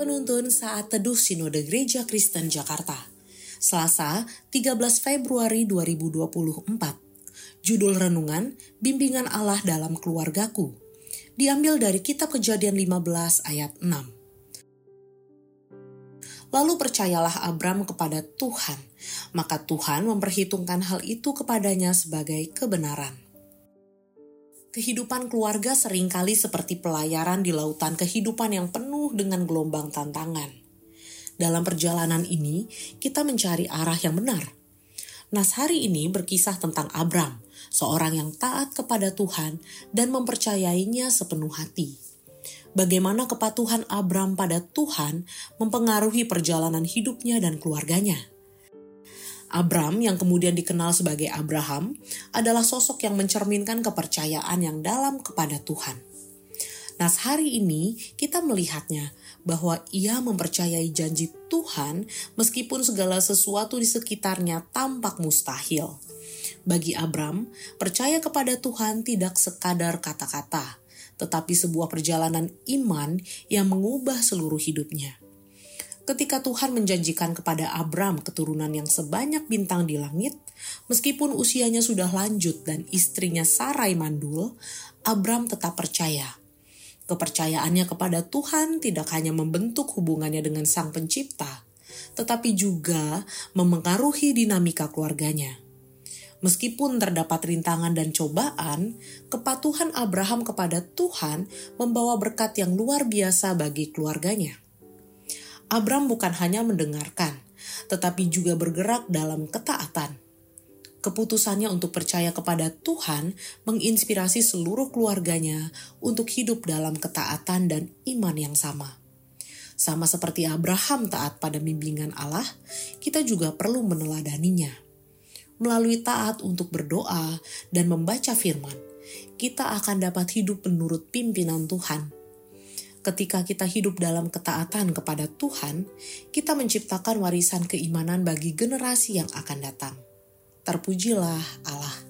Penuntun saat teduh Sinode Gereja Kristen Jakarta. Selasa, 13 Februari 2024. Judul renungan, Bimbingan Allah dalam Keluargaku. Diambil dari kitab Kejadian 15 ayat 6. Lalu percayalah Abram kepada Tuhan, maka Tuhan memperhitungkan hal itu kepadanya sebagai kebenaran. Kehidupan keluarga sering kali seperti pelayaran di lautan kehidupan yang penuh dengan gelombang tantangan. Dalam perjalanan ini, kita mencari arah yang benar. Nas hari ini berkisah tentang Abram, seorang yang taat kepada Tuhan dan mempercayainya sepenuh hati. Bagaimana kepatuhan Abram pada Tuhan mempengaruhi perjalanan hidupnya dan keluarganya. Abram yang kemudian dikenal sebagai Abraham adalah sosok yang mencerminkan kepercayaan yang dalam kepada Tuhan. Nas hari ini kita melihatnya bahwa ia mempercayai janji Tuhan meskipun segala sesuatu di sekitarnya tampak mustahil. Bagi Abram, percaya kepada Tuhan tidak sekadar kata-kata, tetapi sebuah perjalanan iman yang mengubah seluruh hidupnya ketika Tuhan menjanjikan kepada Abram keturunan yang sebanyak bintang di langit, meskipun usianya sudah lanjut dan istrinya Sarai mandul, Abram tetap percaya. Kepercayaannya kepada Tuhan tidak hanya membentuk hubungannya dengan Sang Pencipta, tetapi juga memengaruhi dinamika keluarganya. Meskipun terdapat rintangan dan cobaan, kepatuhan Abraham kepada Tuhan membawa berkat yang luar biasa bagi keluarganya. Abram bukan hanya mendengarkan, tetapi juga bergerak dalam ketaatan. Keputusannya untuk percaya kepada Tuhan menginspirasi seluruh keluarganya untuk hidup dalam ketaatan dan iman yang sama. Sama seperti Abraham taat pada bimbingan Allah, kita juga perlu meneladaninya. Melalui taat untuk berdoa dan membaca firman, kita akan dapat hidup menurut pimpinan Tuhan ketika kita hidup dalam ketaatan kepada Tuhan, kita menciptakan warisan keimanan bagi generasi yang akan datang. Terpujilah Allah.